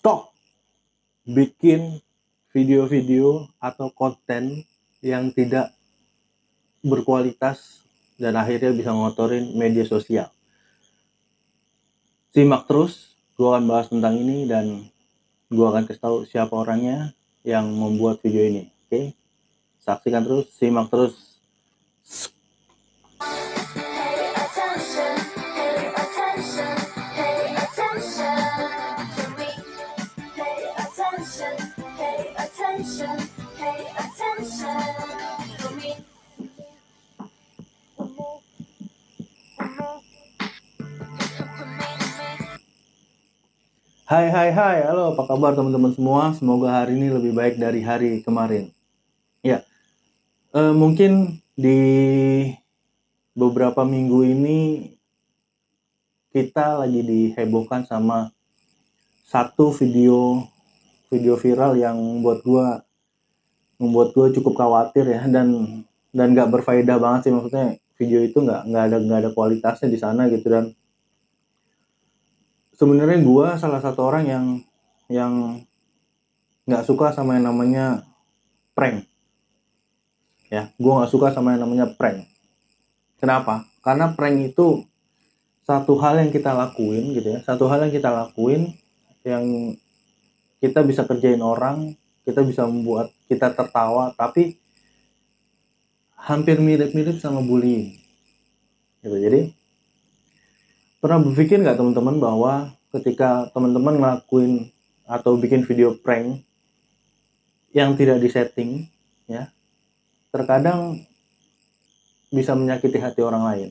stop bikin video-video atau konten yang tidak berkualitas dan akhirnya bisa ngotorin media sosial. Simak terus, gue akan bahas tentang ini dan gue akan kasih tahu siapa orangnya yang membuat video ini. Oke, saksikan terus, simak terus. Attention, pay attention. Hai hai hai, halo apa kabar teman-teman semua? Semoga hari ini lebih baik dari hari kemarin. Ya, eh, mungkin di beberapa minggu ini kita lagi dihebohkan sama satu video video viral yang membuat gua membuat gue cukup khawatir ya. Dan dan nggak berfaedah banget sih. Maksudnya video itu nggak nggak ada nggak ada kualitasnya di sana gitu. Dan sebenarnya gua salah satu orang yang yang nggak suka sama yang namanya prank. Ya gua nggak suka sama yang namanya prank. Kenapa? Karena prank itu satu hal yang kita lakuin gitu ya. Satu hal yang kita lakuin yang kita bisa kerjain orang kita bisa membuat kita tertawa tapi hampir mirip-mirip sama bullying. Gitu jadi pernah berpikir nggak teman-teman bahwa ketika teman-teman ngelakuin atau bikin video prank yang tidak disetting ya terkadang bisa menyakiti hati orang lain?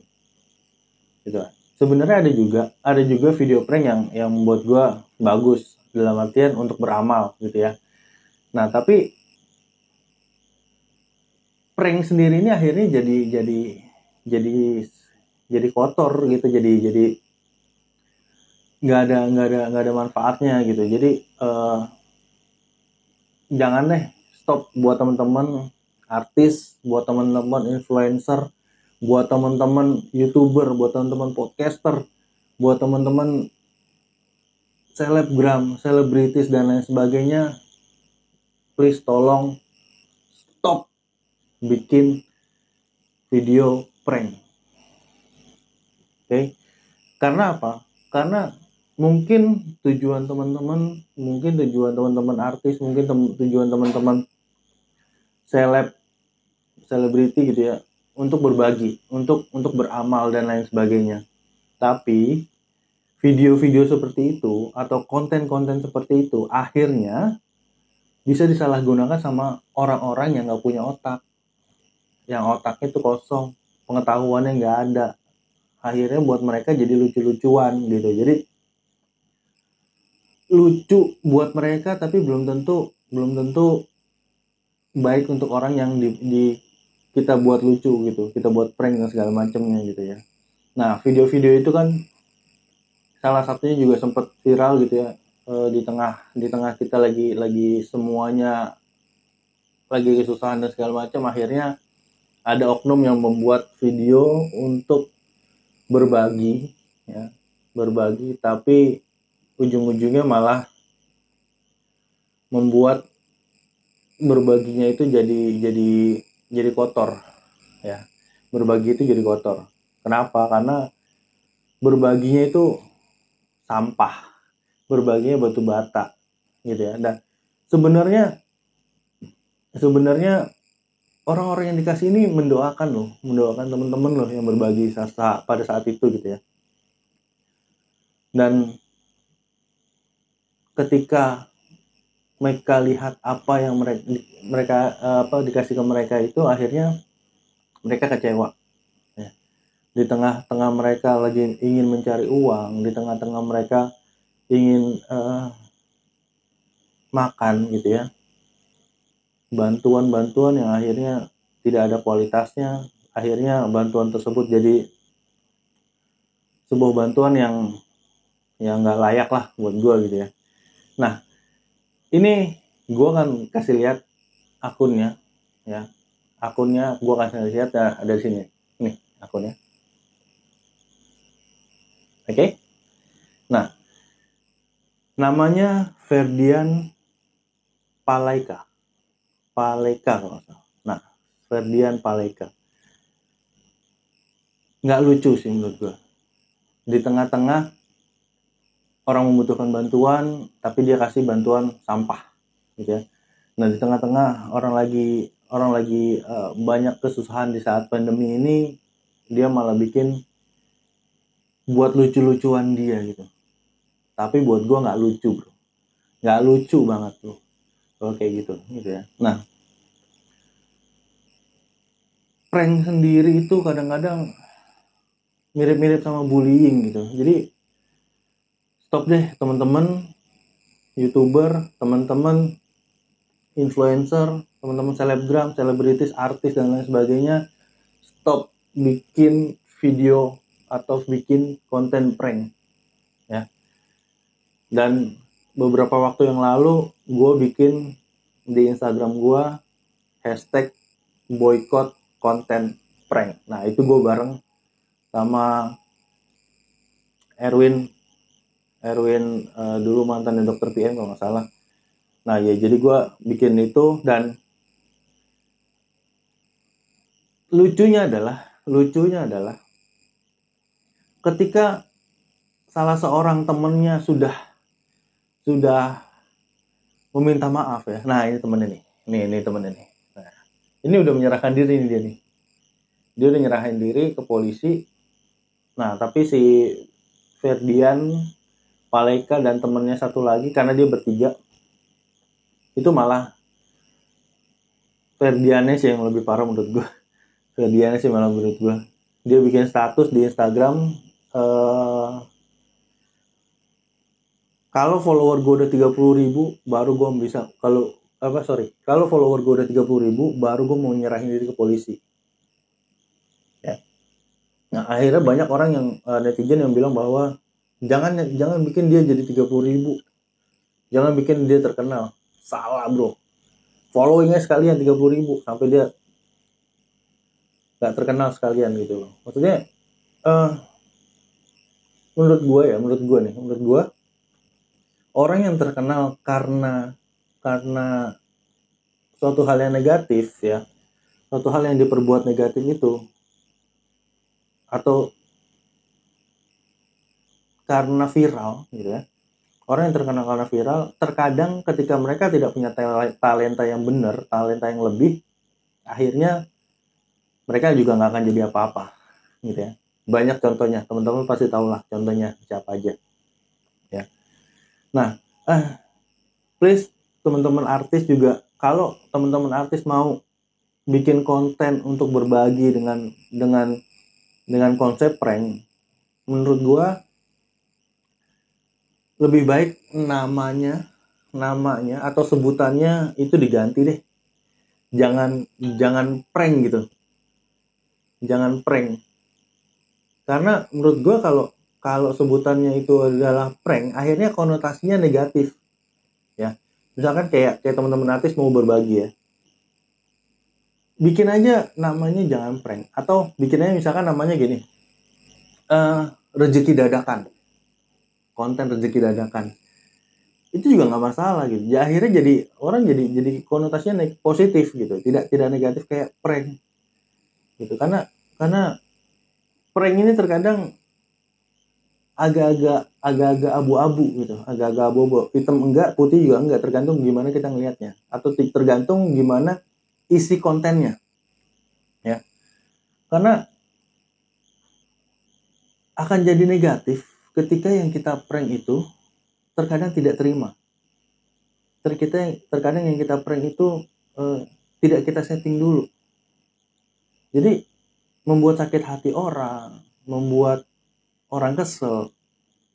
Gitu. Sebenarnya ada juga ada juga video prank yang yang membuat gua bagus dalam artian untuk beramal gitu ya nah tapi prank sendiri ini akhirnya jadi jadi jadi jadi kotor gitu jadi jadi nggak ada nggak ada nggak ada manfaatnya gitu. Jadi eh, jangan deh stop buat teman-teman artis buat teman-teman influencer buat teman-teman youtuber buat teman-teman podcaster buat teman-teman selebgram selebritis dan lain sebagainya please tolong stop bikin video prank. Oke? Karena apa? Karena mungkin tujuan teman-teman mungkin tujuan teman-teman artis mungkin tem- tujuan teman-teman seleb selebriti gitu ya untuk berbagi untuk untuk beramal dan lain sebagainya. Tapi video-video seperti itu atau konten-konten seperti itu akhirnya bisa disalahgunakan sama orang-orang yang nggak punya otak. Yang otaknya itu kosong pengetahuannya nggak ada. Akhirnya buat mereka jadi lucu-lucuan gitu. Jadi lucu buat mereka tapi belum tentu belum tentu baik untuk orang yang di, di- kita buat lucu gitu. Kita buat prank dan segala macamnya gitu ya. Nah video-video itu kan salah satunya juga sempat viral gitu ya eh, di tengah di tengah kita lagi lagi semuanya lagi kesusahan dan segala macam akhirnya ada oknum yang membuat video untuk berbagi ya berbagi. Tapi ujung-ujungnya malah membuat berbaginya itu jadi jadi jadi kotor ya. Berbagi itu jadi kotor. Kenapa? Karena berbaginya itu sampah berbaginya batu bata gitu ya dan sebenarnya sebenarnya orang-orang yang dikasih ini mendoakan loh mendoakan teman-teman loh yang berbagi sa- sa- pada saat itu gitu ya dan ketika mereka lihat apa yang mereka mereka apa dikasih ke mereka itu akhirnya mereka kecewa ya. di tengah-tengah mereka lagi ingin mencari uang di tengah-tengah mereka ingin eh, makan gitu ya. Bantuan-bantuan yang akhirnya tidak ada kualitasnya. Akhirnya bantuan tersebut jadi sebuah bantuan yang yang nggak layak lah buat gue gitu ya. Nah ini gue akan kasih lihat akunnya ya. Akunnya gue kasih lihat ada, ada di sini. Nih akunnya. Oke? Nah namanya Ferdian Paleka Paleka kalau salah. Nah Ferdian Paleka nggak lucu sih menurut gua. Di tengah-tengah orang membutuhkan bantuan tapi dia kasih bantuan sampah gitu ya. Nah di tengah-tengah orang lagi orang lagi eh, banyak kesusahan di saat pandemi ini dia malah bikin buat lucu-lucuan dia gitu tapi buat gua nggak lucu bro. Nggak lucu banget bro kalau kayak gitu gitu ya. Nah prank sendiri itu kadang-kadang mirip-mirip sama bullying gitu. Jadi stop deh teman-teman youtuber teman-teman influencer teman-teman selebgram selebritis artis dan lain sebagainya stop bikin video atau bikin konten prank dan beberapa waktu yang lalu gue bikin di Instagram gue hashtag boycott konten prank. Nah itu gue bareng sama Erwin. Erwin eh, dulu mantan dokter PM kalau nggak salah. Nah ya jadi gue bikin itu dan lucunya adalah lucunya adalah ketika salah seorang temennya sudah sudah meminta maaf ya. Nah ini temen ini. Ini ini temen ini. Nah, ini udah menyerahkan diri nih dia nih. Dia udah nyerahin diri ke polisi. Nah tapi si Ferdian Paleka dan temennya satu lagi karena dia bertiga itu malah Ferdiannya sih yang lebih parah menurut gue Ferdiannya sih malah menurut gue dia bikin status di Instagram eh kalau follower gue udah 30 ribu baru gue bisa kalau apa sorry. Kalau follower gue udah 30 ribu baru gue mau nyerahin diri ke polisi. Ya. Nah akhirnya banyak orang yang eh, netizen yang bilang bahwa jangan jangan bikin dia jadi 30 ribu. Jangan bikin dia terkenal. Salah bro. Followingnya sekalian 30 ribu sampai dia nggak terkenal sekalian gitu loh. Maksudnya eh menurut gue ya menurut gue nih menurut gue orang yang terkenal karena karena suatu hal yang negatif ya suatu hal yang diperbuat negatif itu atau karena viral gitu ya orang yang terkenal karena viral terkadang ketika mereka tidak punya tal- talenta yang benar talenta yang lebih akhirnya mereka juga nggak akan jadi apa-apa gitu ya. Banyak contohnya teman-teman pasti tahu lah contohnya siapa aja ya nah eh please teman-teman artis juga kalau teman-teman artis mau bikin konten untuk berbagi dengan dengan dengan konsep prank menurut gua lebih baik namanya namanya atau sebutannya itu diganti deh. Jangan jangan prank gitu. Jangan prank. Karena menurut gua kalau kalau sebutannya itu adalah prank akhirnya konotasinya negatif. Ya misalkan kayak kayak teman-teman artis mau berbagi ya. Bikin aja namanya jangan prank atau bikin aja misalkan namanya gini eh rezeki dadakan. Konten rezeki dadakan. Itu juga nggak masalah gitu. Ya, akhirnya jadi orang jadi jadi konotasinya naik positif gitu. Tidak tidak negatif kayak prank. Gitu karena karena prank ini terkadang agak-agak agak-agak abu-abu gitu. Agak-agak abu-abu. Hitam enggak putih juga enggak. Tergantung gimana kita ngelihatnya. Atau tergantung gimana isi kontennya. Ya. Karena akan jadi negatif ketika yang kita prank itu terkadang tidak terima. Terkita terkadang yang kita prank itu eh, tidak kita setting dulu. Jadi membuat sakit hati orang membuat orang kesel.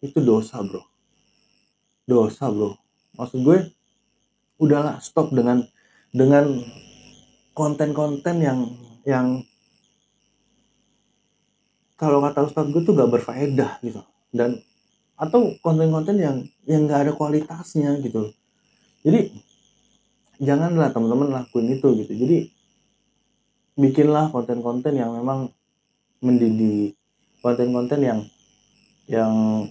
Itu dosa bro. Dosa bro. Maksud gue udahlah stop dengan dengan konten-konten yang yang kalau kata ustadz gue tuh gak berfaedah gitu. Dan atau konten-konten yang yang gak ada kualitasnya gitu. Jadi janganlah teman-teman lakuin itu gitu. Jadi bikinlah konten-konten yang memang mendidik konten-konten yang yang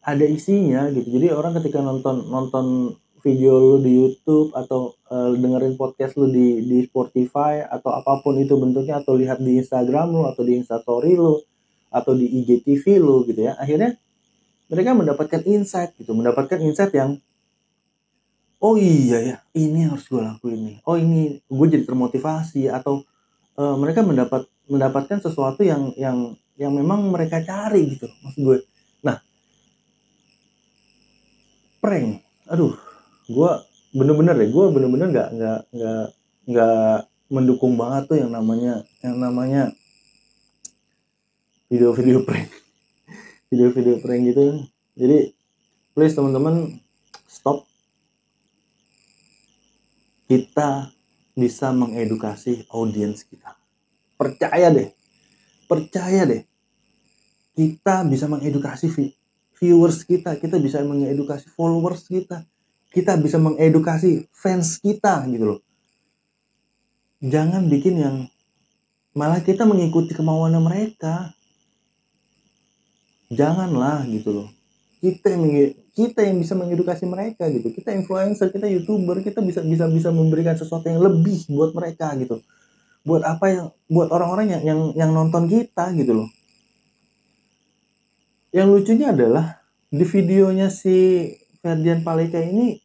ada isinya gitu. Jadi orang ketika nonton nonton video lu di YouTube atau eh, dengerin podcast lu di di Spotify atau apa pun itu bentuknya atau lihat di Instagram lu atau di Instastory lu atau di IGTV lu gitu ya akhirnya mereka mendapatkan insight gitu. Mendapatkan insight yang oh iya ya ini harus gue lakuin nih. Oh ini gue jadi termotivasi atau eh, mereka mendapat mendapatkan sesuatu yang yang yang memang mereka cari gitu maksud gue. Nah prank. Aduh gue bener-bener deh gue bener-bener nggak nggak nggak nggak mendukung banget tuh yang namanya yang namanya video-video prank. Video-video prank gitu. Jadi please teman-teman stop. Kita bisa mengedukasi audiens kita. Percaya deh percaya deh kita bisa mengedukasi vi- viewers kita kita bisa mengedukasi followers kita kita bisa mengedukasi fans kita gitu loh. Jangan bikin yang malah kita mengikuti kemauan mereka. Janganlah gitu loh. Kita yang kita yang bisa mengedukasi mereka gitu. Kita influencer kita youtuber kita bisa bisa bisa memberikan sesuatu yang lebih buat mereka gitu. Buat apa yang buat orang-orang yang yang yang nonton kita gitu loh yang lucunya adalah di videonya si Ferdian Paleka ini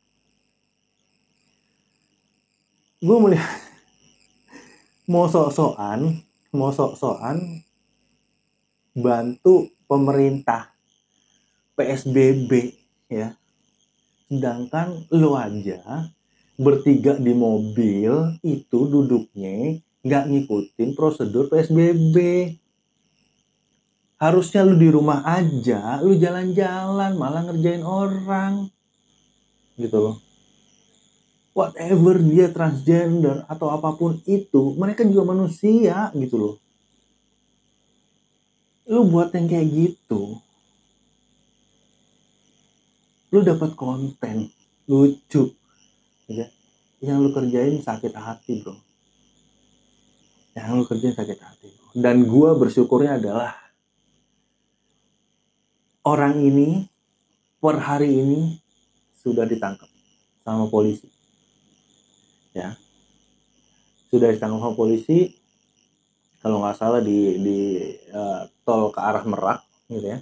gue melihat mau sok-sokan mau sok-sokan bantu pemerintah PSBB ya. Sedangkan lo aja bertiga di mobil itu duduknya nggak ngikutin prosedur PSBB harusnya lu di rumah aja lu jalan-jalan malah ngerjain orang. Gitu loh. Whatever dia transgender atau apa pun itu mereka juga manusia gitu loh. Lu buat yang kayak gitu lu dapat konten lucu ya. Yang lu kerjain sakit hati bro. Yang lu kerjain sakit hati. Dan gua bersyukurnya adalah orang ini per hari ini sudah ditangkap sama polisi. Ya. Sudah ditangkap sama polisi kalau nggak salah di di eh, tol ke arah Merak gitu ya.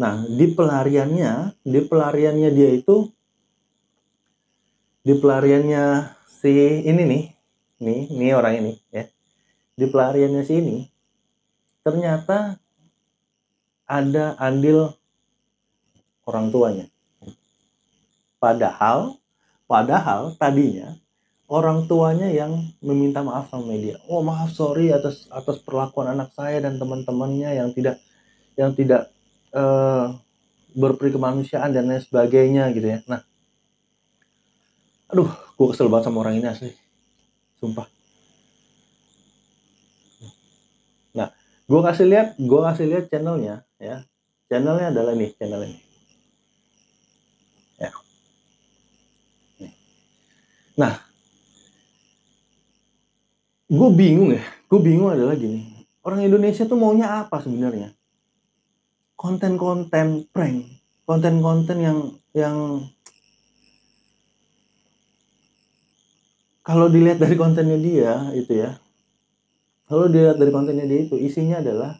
Nah di pelariannya di pelariannya dia itu di pelariannya si ini nih nih nih orang ini ya. Di pelariannya si ini ternyata ada andil orang tuanya padahal padahal tadinya orang tuanya yang meminta maaf sama media. Oh maaf sorry atas atas perlakuan anak saya dan teman-temannya yang tidak yang tidak eh, berperi kemanusiaan dan lain sebagainya gitu ya. Nah, aduh, gue kesel banget sama orang ini asli, sumpah. Nah, gue kasih lihat, gue kasih lihat channelnya ya. Channelnya adalah nih, channel ini. Ya. Nih. Nah, gue bingung ya. Gue bingung adalah gini. Orang Indonesia tuh maunya apa sebenarnya? Konten-konten prank. Konten-konten yang yang kalau dilihat dari kontennya dia itu ya kalau dilihat dari kontennya dia itu isinya adalah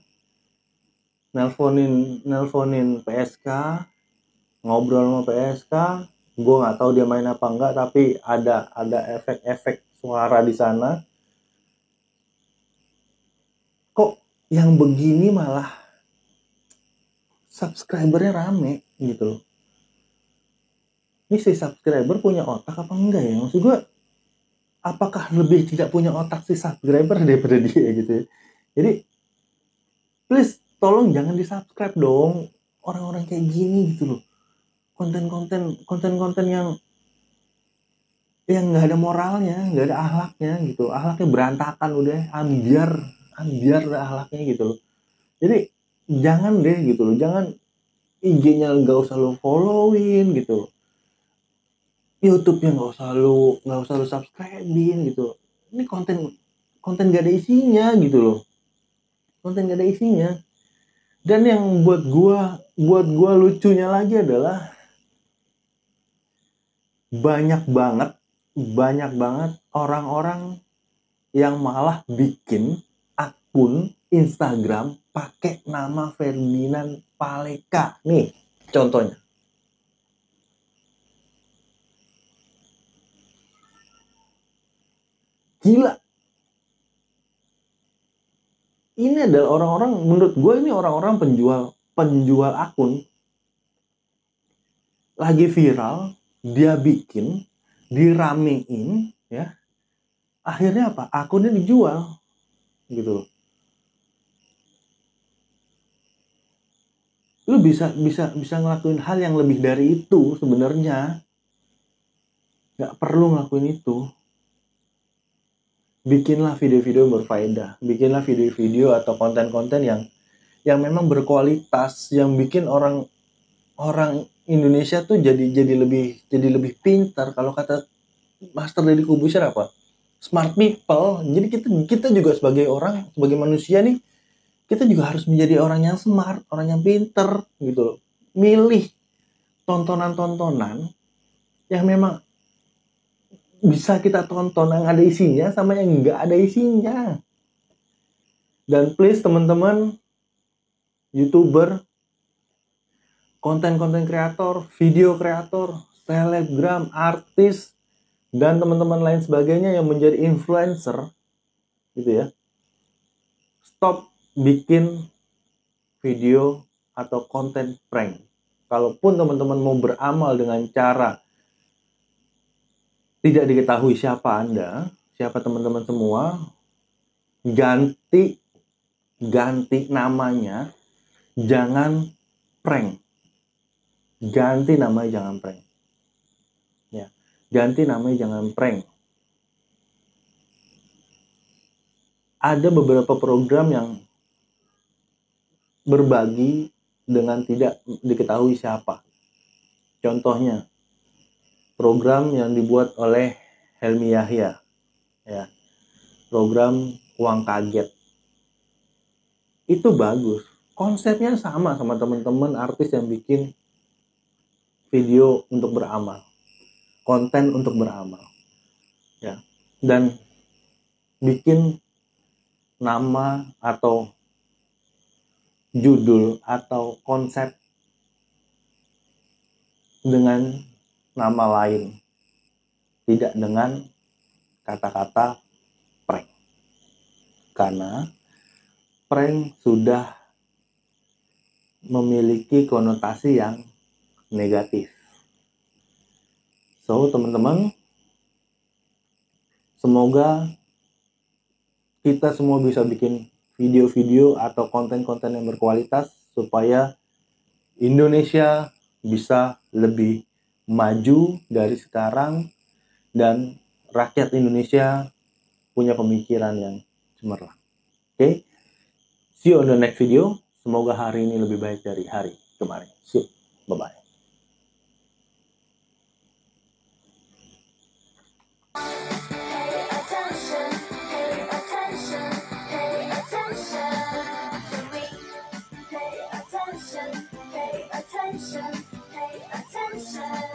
nelponin nelponin PSK ngobrol sama PSK gue nggak tahu dia main apa enggak tapi ada ada efek-efek suara di sana. Kok yang begini malah subscribernya rame gitu loh. Ini si subscriber punya otak apa enggak ya? Maksud gue apakah lebih tidak punya otak si subscriber daripada dia gitu ya? Jadi please tolong jangan di subscribe dong. Orang-orang kayak gini gitu loh konten-konten konten-konten yang yang nggak ada moralnya nggak ada ahlaknya gitu. Ahlaknya berantakan udah ambiar ambiar dah ahlaknya gitu loh. Jadi jangan deh gitu loh. Jangan IG-nya nggak usah lo followin gitu. YouTube-nya nggak usah lo nggak usah lo subscribein gitu. Ini konten konten gak ada isinya gitu loh. Konten gak ada isinya. Dan yang buat gua buat gua lucunya lagi adalah banyak banget banyak banget orang-orang yang malah bikin akun Instagram pakai nama Ferdinand Paleka. Nih, contohnya. Gila. Ini adalah orang-orang menurut gue ini orang-orang penjual penjual akun lagi viral, dia bikin, diramein, ya. Akhirnya apa? Akunnya dijual, gitu loh. Lu bisa bisa bisa ngelakuin hal yang lebih dari itu sebenarnya. Nggak perlu ngelakuin itu. Bikinlah video-video berfaedah, bikinlah video-video atau konten-konten yang yang memang berkualitas, yang bikin orang orang Indonesia tuh jadi jadi lebih jadi lebih pintar. Kalau kata Master Deddy Kubusir apa? Smart people. Jadi kita kita juga sebagai orang sebagai manusia nih kita juga harus menjadi orang yang smart orang yang pinter gitu loh. Milih tontonan-tontonan yang memang bisa kita tonton yang ada isinya sama yang nggak ada isinya. Dan please teman-teman youtuber konten-konten kreator, video kreator, selebgram, artis, dan teman-teman lain sebagainya yang menjadi influencer, gitu ya. Stop bikin video atau konten prank. Kalaupun teman-teman mau beramal dengan cara tidak diketahui siapa Anda, siapa teman-teman semua, ganti ganti namanya, jangan prank ganti namanya jangan prank. Ya ganti namanya jangan prank. Ada beberapa program yang berbagi dengan tidak diketahui siapa. Contohnya program yang dibuat oleh Helmi Yahya ya. Program uang kaget. Itu bagus. Konsepnya sama sama teman-teman artis yang bikin video untuk beramal, konten untuk beramal, ya, dan bikin nama atau judul atau konsep dengan nama lain, tidak dengan kata-kata prank, karena prank sudah memiliki konotasi yang negatif. So, teman-teman, semoga kita semua bisa bikin video-video atau konten-konten yang berkualitas supaya Indonesia bisa lebih maju dari sekarang dan rakyat Indonesia punya pemikiran yang cemerlang. Oke, okay? see you on the next video. Semoga hari ini lebih baik dari hari kemarin. See you. Bye-bye. sunshine.